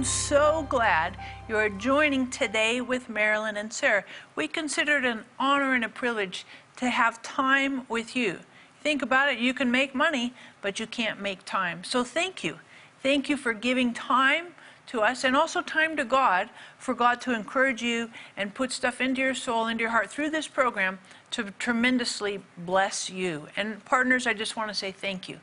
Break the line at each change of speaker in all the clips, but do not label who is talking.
I'm so glad you are joining today with Marilyn and Sarah. We consider it an honor and a privilege to have time with you. Think about it, you can make money, but you can't make time. So thank you. Thank you for giving time to us and also time to God for God to encourage you and put stuff into your soul, into your heart through this program to tremendously bless you. And partners, I just want to say thank you.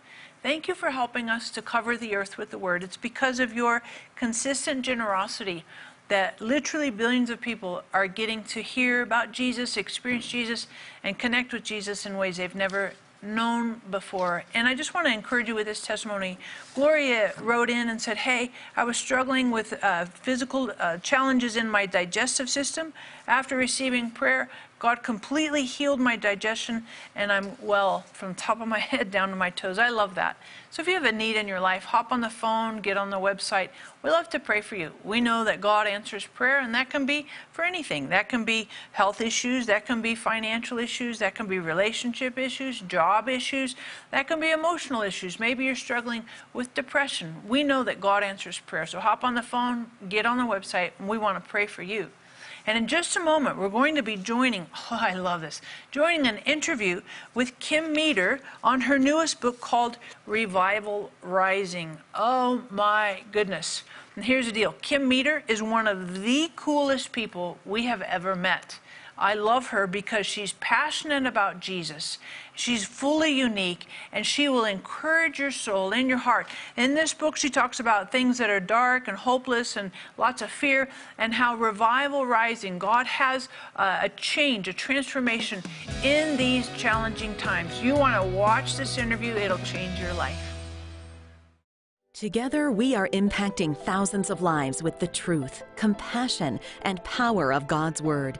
Thank you for helping us to cover the earth with the word. It's because of your consistent generosity that literally billions of people are getting to hear about Jesus, experience Jesus, and connect with Jesus in ways they've never known before. And I just want to encourage you with this testimony. Gloria wrote in and said, Hey, I was struggling with uh, physical uh, challenges in my digestive system. After receiving prayer, God completely healed my digestion, and I'm well from top of my head down to my toes. I love that. So if you have a need in your life, hop on the phone, get on the website. We love to pray for you. We know that God answers prayer, and that can be for anything. That can be health issues, that can be financial issues, that can be relationship issues, job issues, that can be emotional issues. Maybe you're struggling with depression. We know that God answers prayer. So hop on the phone, get on the website, and we want to pray for you. And in just a moment, we're going to be joining, oh, I love this, joining an interview with Kim Meeder on her newest book called Revival Rising. Oh my goodness. And here's the deal Kim Meeder is one of the coolest people we have ever met. I love her because she's passionate about Jesus. She's fully unique and she will encourage your soul and your heart. In this book, she talks about things that are dark and hopeless and lots of fear and how revival rising. God has uh, a change, a transformation in these challenging times. You want to watch this interview, it'll change your life.
Together, we are impacting thousands of lives with the truth, compassion, and power of God's Word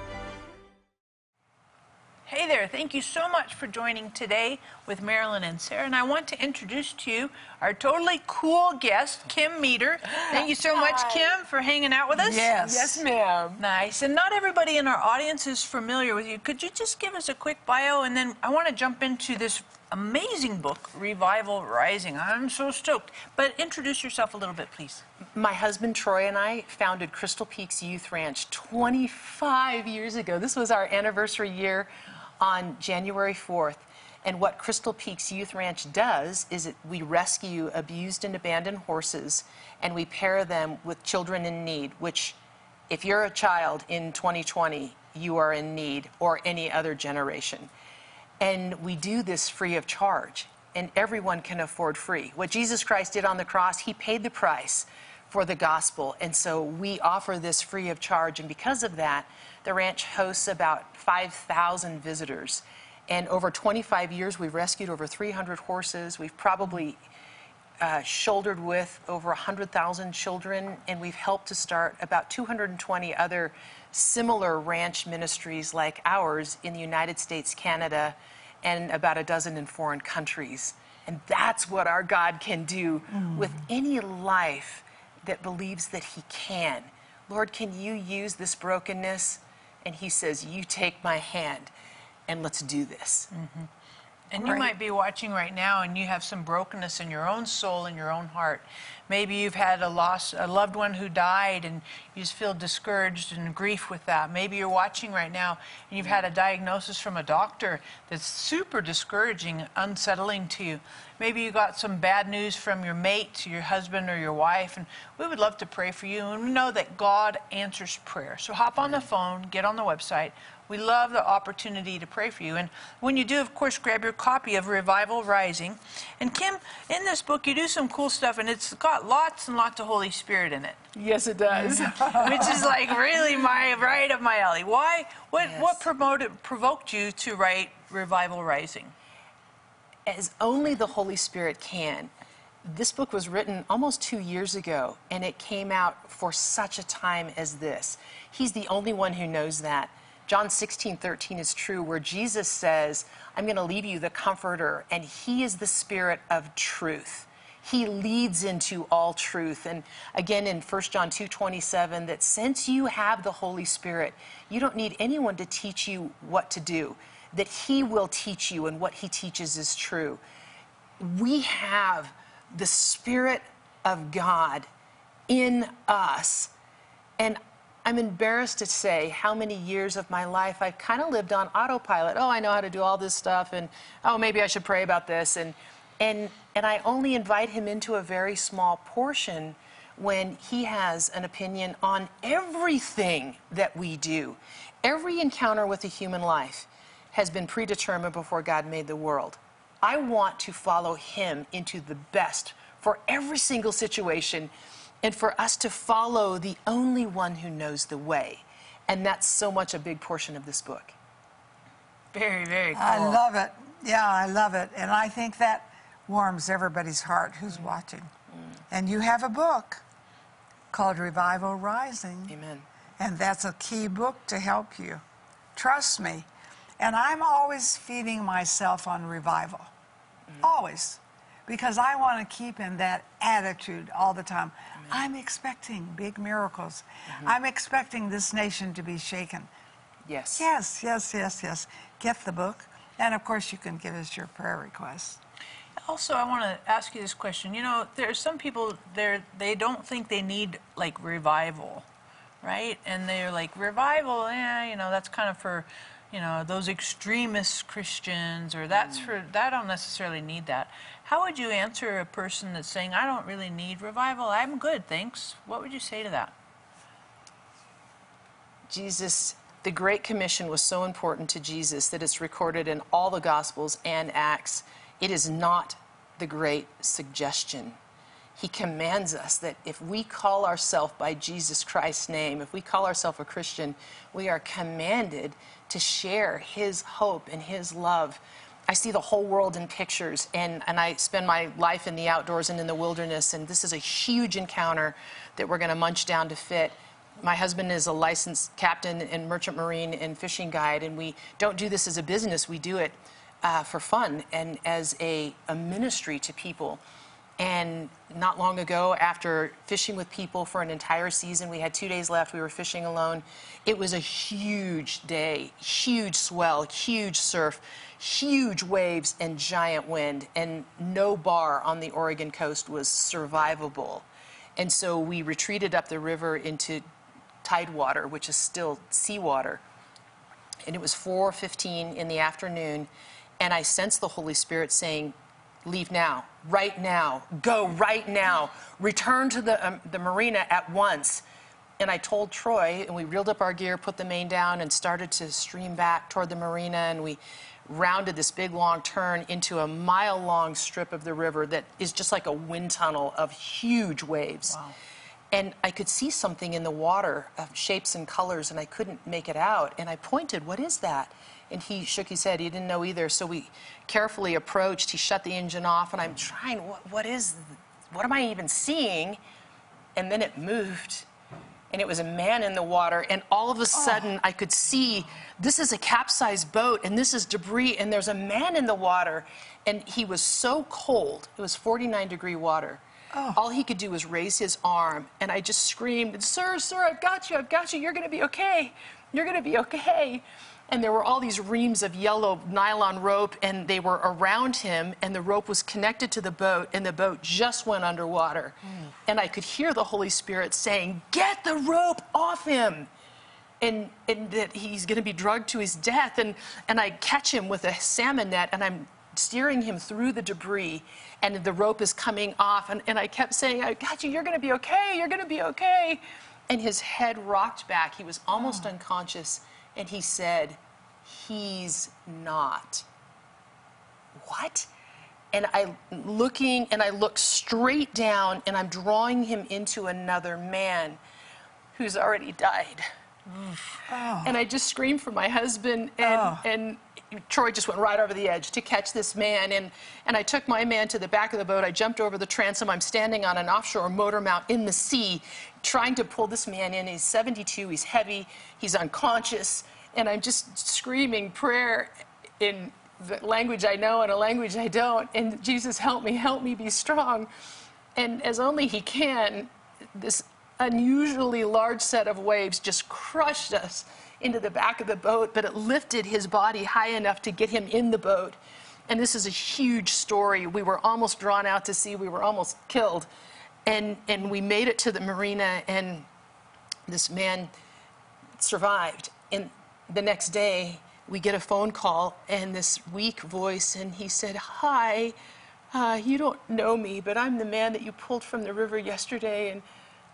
Hey there, thank you so much for joining today with Marilyn and Sarah. And I want to introduce to you our totally cool guest, Kim Meeder. Thank you so much, Kim, for hanging out with us.
Yes. Yes, ma'am.
Nice. And not everybody in our audience is familiar with you. Could you just give us a quick bio? And then I want to jump into this amazing book, Revival Rising. I'm so stoked. But introduce yourself a little bit, please.
My husband Troy and I founded Crystal Peaks Youth Ranch 25 years ago. This was our anniversary year on January 4th. And what Crystal Peaks Youth Ranch does is it, we rescue abused and abandoned horses and we pair them with children in need, which, if you're a child in 2020, you are in need, or any other generation. And we do this free of charge, and everyone can afford free. What Jesus Christ did on the cross, He paid the price for the gospel. And so we offer this free of charge. And because of that, the ranch hosts about 5,000 visitors. And over 25 years, we've rescued over 300 horses. We've probably uh, shouldered with over 100,000 children, and we've helped to start about 220 other similar ranch ministries like ours in the United States, Canada, and about a dozen in foreign countries. And that's what our God can do mm. with any life that believes that he can. Lord, can you use this brokenness? And he says, You take my hand and let's do this. Mm-hmm.
And you might be watching right now and you have some brokenness in your own soul and your own heart. Maybe you've had a loss, a loved one who died, and you just feel discouraged and grief with that. Maybe you're watching right now and you've had a diagnosis from a doctor that's super discouraging, unsettling to you. Maybe you got some bad news from your mate, your husband, or your wife, and we would love to pray for you. And we know that God answers prayer. So hop on the phone, get on the website. We love the opportunity to pray for you. And when you do, of course, grab your copy of Revival Rising. And Kim, in this book, you do some cool stuff, and it's got lots and lots of Holy Spirit in it,
Yes, it does.
which is like really my right up my alley. Why? What
Yes.
what promoted provoked you to write Revival Rising?
as only the Holy Spirit can. This book was written almost two years ago, and it came out for such a time as this. He's the only one who knows that. John 16, 13 is true, where Jesus says, I'm going to leave you the Comforter, and He is the Spirit of truth. He leads into all truth. And again in 1 John 2, 27, that since you have the Holy Spirit, you don't need anyone to teach you what to do, that He will teach you, and what He teaches is true we have the Spirit of God in us. And I'm embarrassed to say how many years of my life I've kind of lived on autopilot. Oh, I know how to do all this stuff, and oh, maybe I should pray about this. And, and, and I only invite him into a very small portion when he has an opinion on everything that we do. Every encounter with a human life has been predetermined before God made the world. I want to follow him into the best for every single situation and for us to follow the only one who knows the way. And that's so much a big portion of this book.
Very, very cool.
I love it. Yeah, I love it. And I think that warms everybody's heart who's
Mm.
watching. And you have a book called Revival Rising.
Amen.
And that's a key book to help you. Trust me. And I'm always feeding myself on revival. Always. Because I want to keep in that attitude all the time. I'm expecting big miracles. Mm-hmm. I'm expecting this nation to be shaken.
Yes.
Yes, yes, yes, yes. Get the book. And of course, you can give us your prayer requests.
Also, I want to ask you this question. You know, there are some people there they don't think they need like revival, right? And they're like revival, yeah, you know, that's kind of for, you know, those extremist Christians or that's mm. for that I don't necessarily need that. How would you answer a person that's saying I don't really need revival? I'm good, thanks. What would you say to that?
Jesus, the Great Commission was so important to Jesus that it's recorded in all the Gospels and Acts. It is not the great suggestion. He commands us that if we call ourselves by Jesus Christ's name, if we call ourselves a Christian, we are commanded to share His hope and His love. I see the whole world in pictures, and, and I spend my life in the outdoors and in the wilderness, and this is a huge encounter that we're going to munch down to fit my husband is a licensed captain and merchant marine and fishing guide, and we don't do this as a business. We do it uh, for fun and as a, a ministry to people. And not long ago, after fishing with people for an entire season, we had two days left. We were fishing alone. It was a huge day, huge swell, huge surf, huge waves, and giant wind. And no bar on the Oregon coast was survivable. And so we retreated up the river into tidewater, which is still seawater. And it was 4:15 in the afternoon, and I sensed the Holy Spirit saying, "Leave now, right now, go right now, return to the um, the marina at once." And I told Troy, and we reeled up our gear, put the main down, and started to stream back toward the marina, and we rounded this big long turn into a mile long strip of the river that is just like a wind tunnel of huge waves. And I could see something in the water of shapes and colors, and I couldn't make it out. And I pointed, What is that? And he shook his head. He didn't know either. So we carefully approached. He shut the engine off, and I'm trying, What, what is, what am I even seeing? And then it moved. And it was a man in the water. And all of a oh. sudden, I could see this is a capsized boat, and this is debris, and there's a man in the water. And he was so cold. It was 49 degree water. Oh. All he could do was raise his arm, and I just screamed, Sir, sir, I've got you, I've got you, you're gonna be okay, you're gonna be okay. And there were all these reams of yellow nylon rope, and they were around him, and the rope was connected to the boat, and the boat just went underwater. Hmm. And I could hear the Holy Spirit saying, Get the rope off him! and, and that he's going to be drugged to his death. And, and I catch him with a salmon net and I'm steering him through the debris and the rope is coming off. And, and I kept saying, I got you, you're going to be okay, you're going to be okay. And his head rocked back. He was almost hmm. unconscious. And he said, He's not. What? And I looking and I look straight down and I'm drawing him into another man who's already died. Oh. And I just screamed for my husband, and, oh. and Troy just went right over the edge to catch this man. And, and I took my man to the back of the boat. I jumped over the transom. I'm standing on an offshore motor mount in the sea, trying to pull this man in. He's 72, he's heavy, he's unconscious. And I'm just screaming prayer in the language I know and a language I don't. And Jesus, help me, help me be strong. And as only He can, this unusually large set of waves just crushed us into the back of the boat, but it lifted his body high enough to get him in the boat. And this is a huge story. We were almost drawn out to sea, we were almost killed. And, and we made it to the marina, and this man survived. And the next day, we get a phone call, and this weak voice, and he said, Hi, uh, you don't know me, but I'm the man that you pulled from the river yesterday, and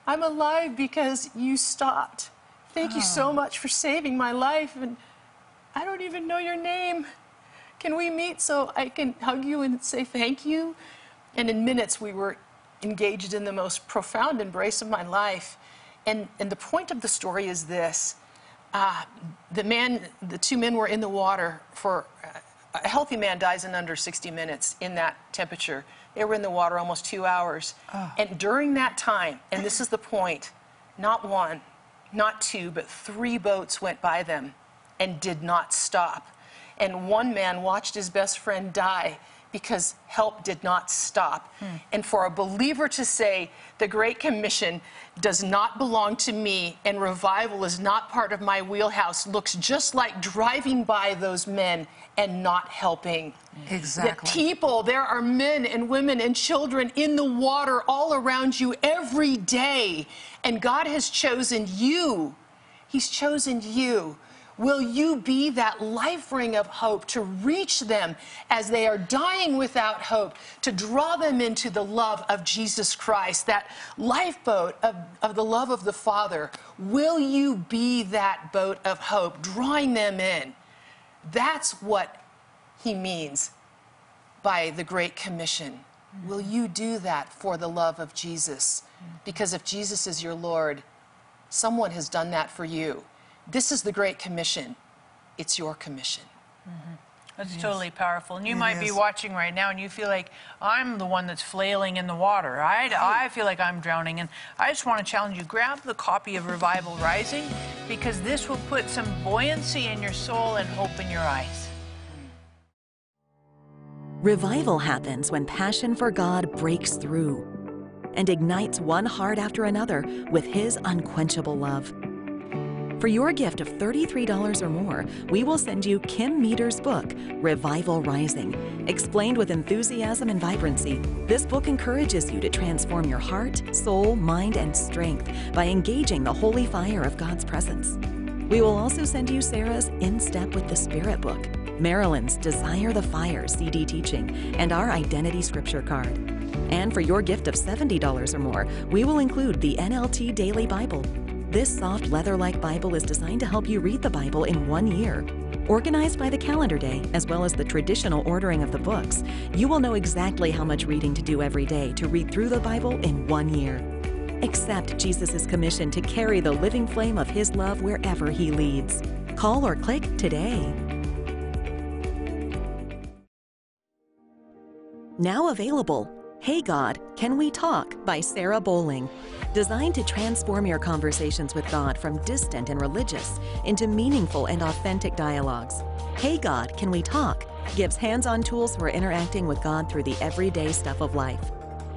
I'm alive because you stopped. Thank you so much for saving my life, and I don't even know your name. Can we meet so I can hug you and say thank you? And in minutes, we were engaged in the most profound embrace of my life. And, and the point of the story is this uh, the man, the two men were in the water for a healthy man dies in under 60 minutes in that temperature. They were in the water almost two hours. And during that time, and this is the point, not one, not two, but three boats went by them and did not stop. And one man watched his best friend die because help did not stop. Hmm. And for a believer to say, the Great Commission does not belong to me and revival is not part of my wheelhouse, looks just like driving by those men and not helping.
Exactly.
The people, there are men and women and children in the water all around you every day. And God has chosen you. He's chosen you. Will you be that life ring of hope to reach them as they are dying without hope, to draw them into the love of Jesus Christ, that lifeboat of, of the love of the Father? Will you be that boat of hope, drawing them in? That's what he means by the Great Commission. Will you do that for the love of Jesus? Because if Jesus is your Lord, someone has done that for you. This is the Great Commission. It's your commission. Mm-hmm.
That's totally powerful. And you
It
might be watching right now and you feel like I'm the one that's flailing in the water. I, I feel like I'm drowning. And I just want to challenge you grab the copy of Revival Rising because this will put some buoyancy in your soul and hope in your eyes.
Revival happens when passion for God breaks through and ignites one heart after another with His unquenchable love. For your gift of $33 or more, we will send you Kim Meeder's book, Revival Rising. Explained with enthusiasm and vibrancy, this book encourages you to transform your heart, soul, mind, and strength by engaging the holy fire of God's presence. We will also send you Sarah's In Step with the Spirit book, Marilyn's Desire the Fire CD teaching, and our Identity Scripture card. And for your gift of $70 or more, we will include the NLT Daily Bible. This soft leather like Bible is designed to help you read the Bible in one year. Organized by the calendar day, as well as the traditional ordering of the books, you will know exactly how much reading to do every day to read through the Bible in one year. Accept Jesus' commission to carry the living flame of his love wherever he leads. Call or click today. Now available Hey God, Can We Talk by Sarah Bowling. Designed to transform your conversations with God from distant and religious into meaningful and authentic dialogues. Hey God, Can We Talk gives hands on tools for interacting with God through the everyday stuff of life.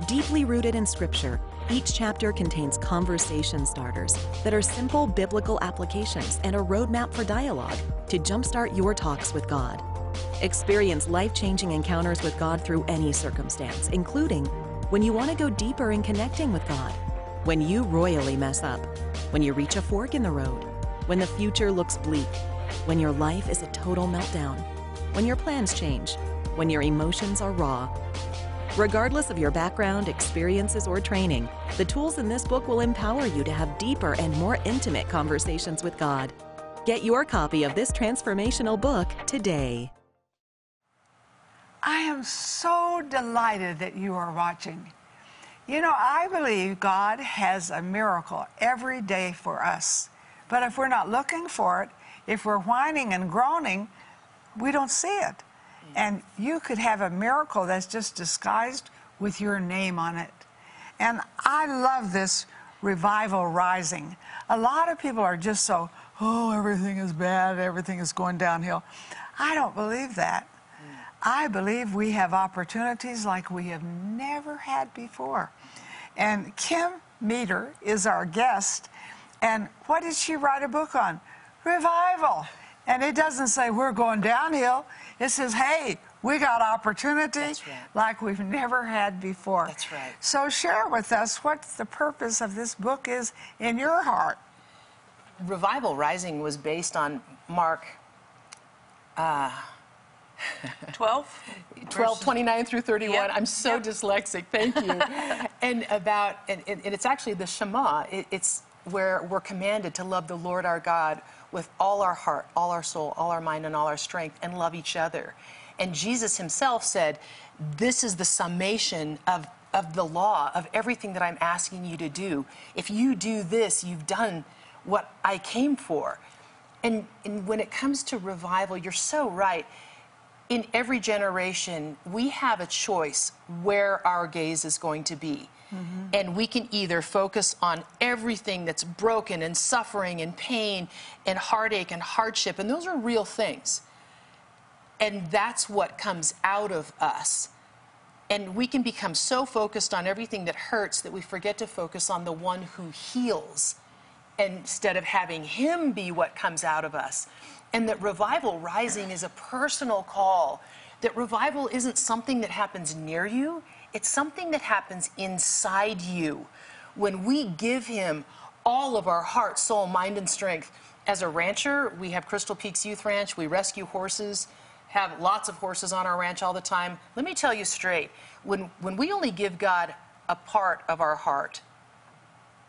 Deeply rooted in Scripture, each chapter contains conversation starters that are simple biblical applications and a roadmap for dialogue to jumpstart your talks with God. Experience life changing encounters with God through any circumstance, including when you want to go deeper in connecting with God, when you royally mess up, when you reach a fork in the road, when the future looks bleak, when your life is a total meltdown, when your plans change, when your emotions are raw. Regardless of your background, experiences, or training, the tools in this book will empower you to have deeper and more intimate conversations with God. Get your copy of this transformational book today.
I am so delighted that you are watching. You know, I believe God has a miracle every day for us. But if we're not looking for it, if we're whining and groaning, we don't see it. And you could have a miracle that's just disguised with your name on it. And I love this revival rising. A lot of people are just so, oh, everything is bad, everything is going downhill. I don't believe that. Mm. I believe we have opportunities like we have never had before. And Kim Meeder is our guest. And what did she write a book on? Revival. And it doesn't say we're going downhill. It says, hey, we got opportunity
right.
like we've never had before.
That's right.
So share with us what the purpose of this book is in your heart.
Revival Rising was based on Mark uh,
12?
12, 29 through 31.
Yep,
I'm so
yep.
dyslexic. Thank you. and about, and, and it's actually the Shema. It, it's where we're commanded to love the Lord our God with all our heart, all our soul, all our mind, and all our strength, and love each other. And Jesus himself said, This is the summation of, of the law, of everything that I'm asking you to do. If you do this, you've done what I came for. And, and when it comes to revival, you're so right in every generation, we have a choice where our gaze is going to be. Mm-hmm. And we can either focus on everything that's broken and suffering and pain and heartache and hardship, and those are real things. And that's what comes out of us. And we can become so focused on everything that hurts that we forget to focus on the one who heals instead of having Him be what comes out of us. And that revival rising is a personal call. That revival isn't something that happens near you, it's something that happens inside you. When we give Him all of our heart, soul, mind, and strength. As a rancher, we have Crystal Peaks Youth Ranch, we rescue horses, have lots of horses on our ranch all the time. Let me tell you straight when, when we only give God a part of our heart,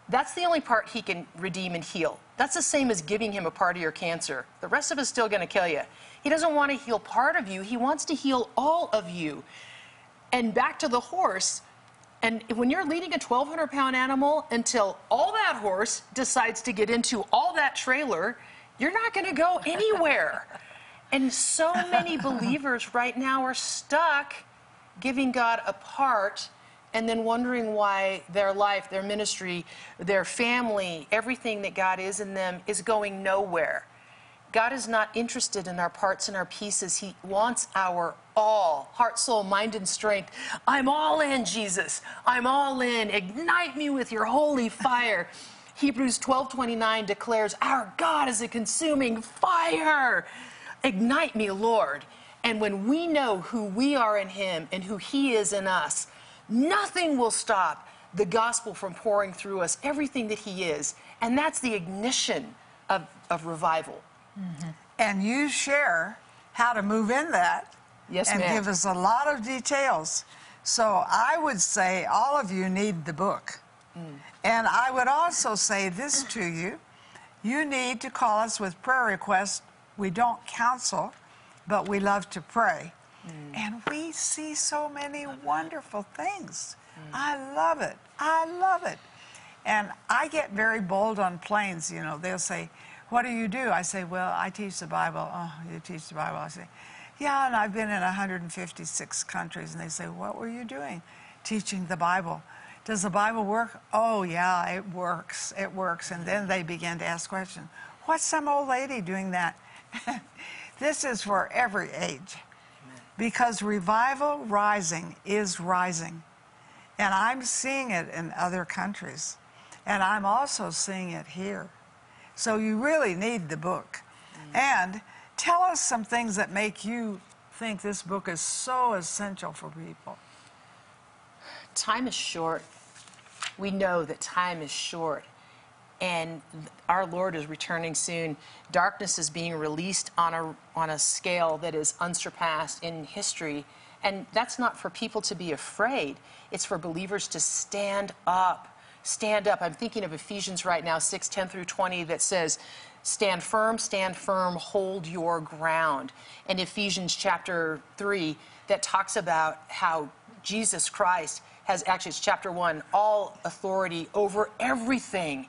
that's the only part he can redeem and heal. That's the same as giving him a part of your cancer. The rest of it's still going to kill you. He doesn't want to heal part of you, he wants to heal all of you. And back to the horse, and when you're leading a 1,200 pound animal until all that horse decides to get into all that trailer, you're not going to go anywhere. and so many believers right now are stuck giving God a part and then wondering why their life, their ministry, their family, everything that God is in them is going nowhere. God is not interested in our parts and our pieces. He wants our all heart, soul, mind, and strength. I'm all in, Jesus. I'm all in. Ignite me with your holy fire. Hebrews 12 29 declares, Our God is a consuming fire. Ignite me, Lord. And when we know who we are in Him and who He is in us, nothing will stop the gospel from pouring through us, everything that He is. And that's the ignition of, of revival. Mm-hmm.
And you share how to move in that.
Yes,
and
ma'am.
give us a lot of details. So I would say all of you need the book. Mm. And I would also say this to you you need to call us with prayer requests. We don't counsel, but we love to pray. Mm. And we see so many wonderful things. Mm. I love it. I love it. And I get very bold on planes. You know, they'll say, What do you do? I say, Well, I teach the Bible. Oh, you teach the Bible. I say, Yeah, and I've been in 156 countries. And they say, What were you doing? Teaching the Bible. Does the Bible work? Oh, yeah, it works. It works. And then they begin to ask questions. What's some old lady doing that? this is for every age because revival rising is rising. And I'm seeing it in other countries. And I'm also seeing it here. So you really need the book. And tell us some things that make you think this book is so essential for people.
time is short. We know that time is short. And our Lord is returning soon. Darkness is being released on a, on a scale that is unsurpassed in history. And that's not for people to be afraid, it's for believers to stand up. Stand up. I'm thinking of Ephesians right now, 6 10 through 20, that says, Stand firm, stand firm, hold your ground. And Ephesians chapter 3 that talks about how Jesus Christ has actually, it's chapter 1, all authority over everything.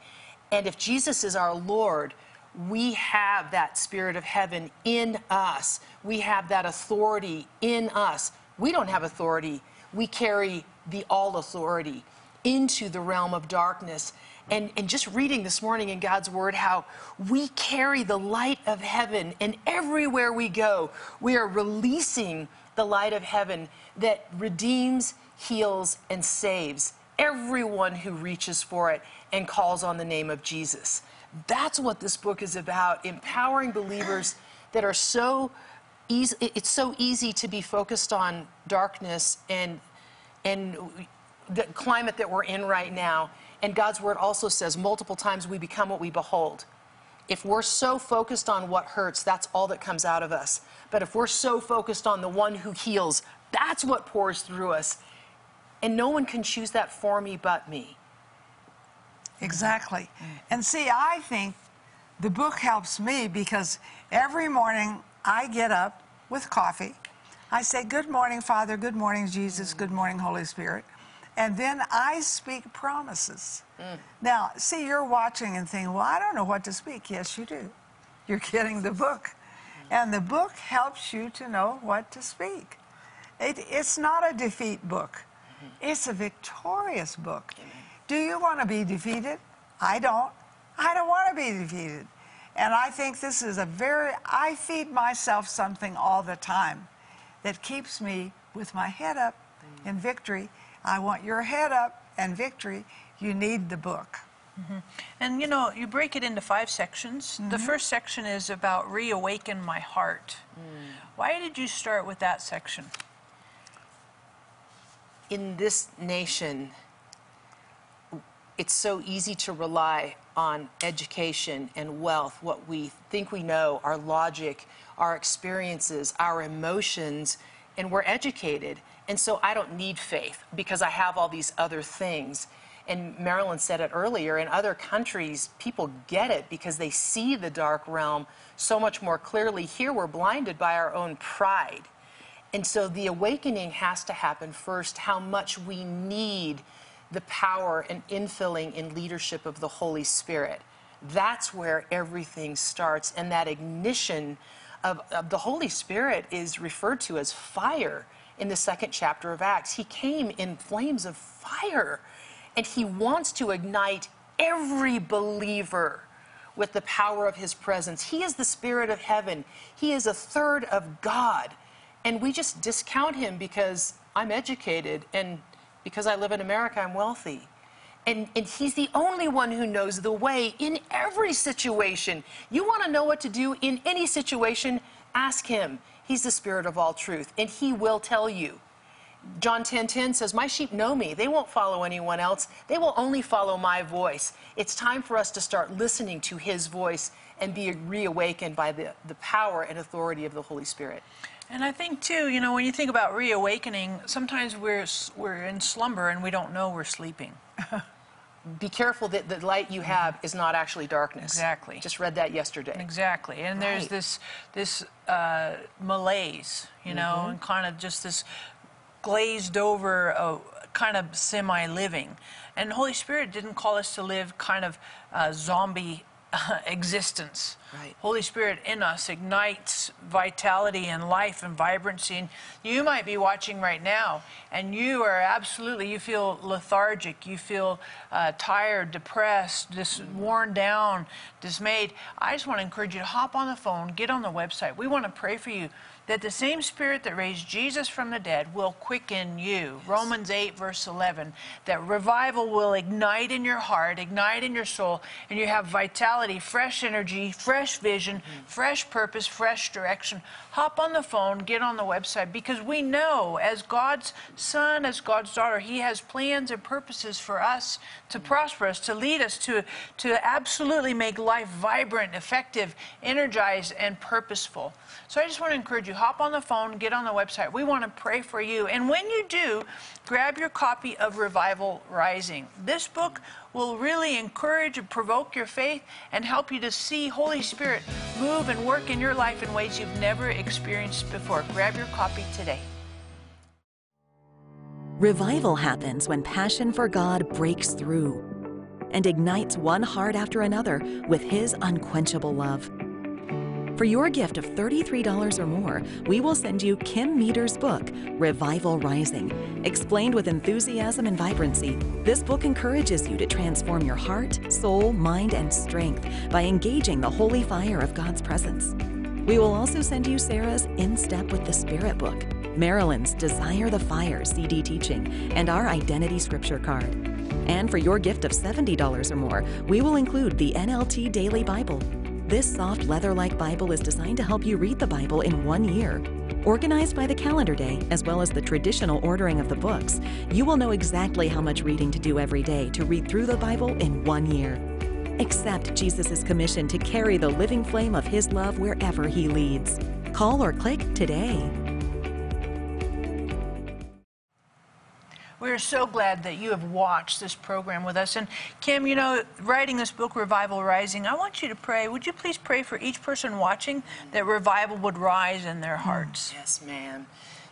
And if Jesus is our Lord, we have that spirit of heaven in us. We have that authority in us. We don't have authority. We carry the all authority into the realm of darkness. And, and just reading this morning in God's Word how we carry the light of heaven, and everywhere we go, we are releasing the light of heaven that redeems, heals, and saves everyone who reaches for it and calls on the name of Jesus. That's what this book is about empowering believers that are so easy, it's so easy to be focused on darkness and, and the climate that we're in right now. And God's word also says multiple times we become what we behold. If we're so focused on what hurts, that's all that comes out of us. But if we're so focused on the one who heals, that's what pours through us. And no one can choose that for me but me.
Exactly. Mm. And see, I think the book helps me because every morning I get up with coffee. I say, Good morning, Father. Good morning, Jesus. Mm. Good morning, Holy Spirit. And then I speak promises. Mm. Now, see, you're watching and thinking, Well, I don't know what to speak. Yes, you do. You're getting the book. And the book helps you to know what to speak. It, it's not a defeat book, it's a victorious book. Do you want to be defeated? I don't. I don't want to be defeated. And I think this is a very, I feed myself something all the time that keeps me with my head up in victory. I want your head up and victory. You need the book. Mm-hmm.
And you know, you break it into five sections. The mm-hmm. first section is about reawaken my heart. Mm. Why did you start with that section?
In this nation, it's so easy to rely on education and wealth, what we think we know, our logic, our experiences, our emotions, and we're educated. And so I don't need faith because I have all these other things. And Marilyn said it earlier in other countries, people get it because they see the dark realm so much more clearly. Here, we're blinded by our own pride. And so the awakening has to happen first, how much we need the power and infilling in leadership of the Holy Spirit. That's where everything starts. And that ignition of, of the Holy Spirit is referred to as fire in the second chapter of Acts. He came in flames of fire, and he wants to ignite every believer with the power of his presence. He is the Spirit of heaven, he is a third of God. And we just discount him because I'm educated and because I live in America, I'm wealthy. And, and he's the only one who knows the way in every situation. You want to know what to do in any situation? Ask him. He's the spirit of all truth, and he will tell you. John 10:10 10, 10 says, "My sheep know me. They won't follow anyone else. They will only follow my voice." It's time for us to start listening to his voice and be reawakened by the, the power and authority of the Holy Spirit.
And I think too, you know, when you think about reawakening, sometimes we're we're in slumber and we don't know we're sleeping.
Be careful that the light you have is not actually darkness.
Exactly.
Just read that yesterday.
Exactly, and there's this this uh, malaise, you know, and kind of just this glazed over, uh, kind of semi living. And the Holy Spirit didn't call us to live kind of uh, zombie existence.
Right.
Holy Spirit in us ignites vitality and life and vibrancy. And you might be watching right now, and you are absolutely, you feel lethargic, you feel uh, tired, depressed, just worn down, dismayed. I just want to encourage you to hop on the phone, get on the website. We want to pray for you that the same spirit that raised Jesus from the dead will quicken you. Romans 8, verse 11. That revival will ignite in your heart, ignite in your soul, and you have vitality, fresh energy, fresh vision, mm-hmm. fresh purpose, fresh direction. Hop on the phone, get on the website, because we know as God's son, as God's daughter, He has plans and purposes for us to mm-hmm. prosper us, to lead us, to, to absolutely make life vibrant, effective, energized, and purposeful. So I just want to encourage you you hop on the phone, get on the website. We want to pray for you. And when you do, grab your copy of Revival Rising. This book will really encourage and provoke your faith and help you to see Holy Spirit move and work in your life in ways you've never experienced before. Grab your copy today.
Revival happens when passion for God breaks through and ignites one heart after another with His unquenchable love. For your gift of $33 or more, we will send you Kim Meeder's book, Revival Rising. Explained with enthusiasm and vibrancy, this book encourages you to transform your heart, soul, mind, and strength by engaging the holy fire of God's presence. We will also send you Sarah's In Step with the Spirit book, Marilyn's Desire the Fire CD teaching, and our Identity Scripture card. And for your gift of $70 or more, we will include the NLT Daily Bible. This soft leather like Bible is designed to help you read the Bible in one year. Organized by the calendar day, as well as the traditional ordering of the books, you will know exactly how much reading to do every day to read through the Bible in one year. Accept Jesus' commission to carry the living flame of his love wherever he leads. Call or click today.
We're so glad that you have watched this program with us. And Kim, you know, writing this book, Revival Rising, I want you to pray. Would you please pray for each person watching that revival would rise in their hearts?
Yes, ma'am.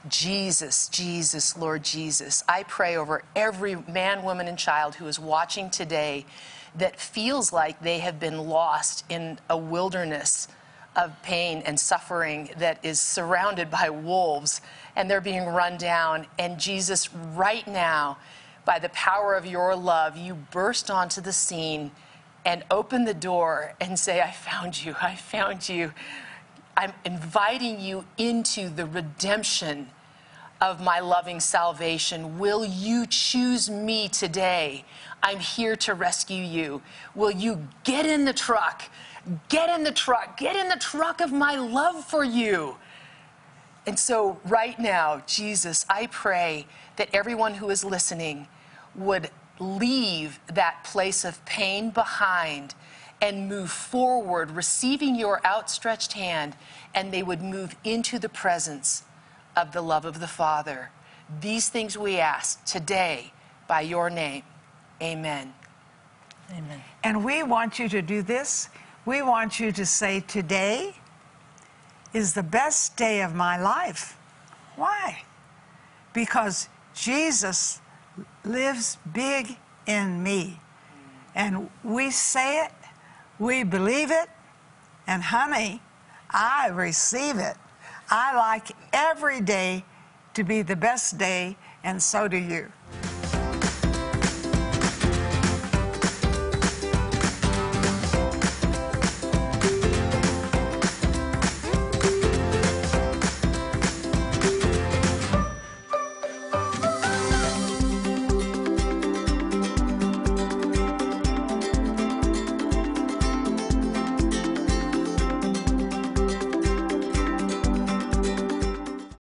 Jesus, Jesus, Lord Jesus, I pray over every man, woman, and child who is watching today that feels like they have been lost in a wilderness of pain and suffering that is surrounded by wolves and they're being run down. And Jesus, right now, by the power of your love, you burst onto the scene and open the door and say, I found you, I found you. I'm inviting you into the redemption of my loving salvation. Will you choose me today? I'm here to rescue you. Will you get in the truck? Get in the truck. Get in the truck of my love for you. And so, right now, Jesus, I pray that everyone who is listening would leave that place of pain behind and move forward, receiving your outstretched hand, and they would move into the presence of the love of the Father. These things we ask today by your name. Amen.
Amen.
And we want you to do this. We want you to say, Today is the best day of my life. Why? Because Jesus lives big in me. And we say it, we believe it, and honey, I receive it. I like every day to be the best day, and so do you.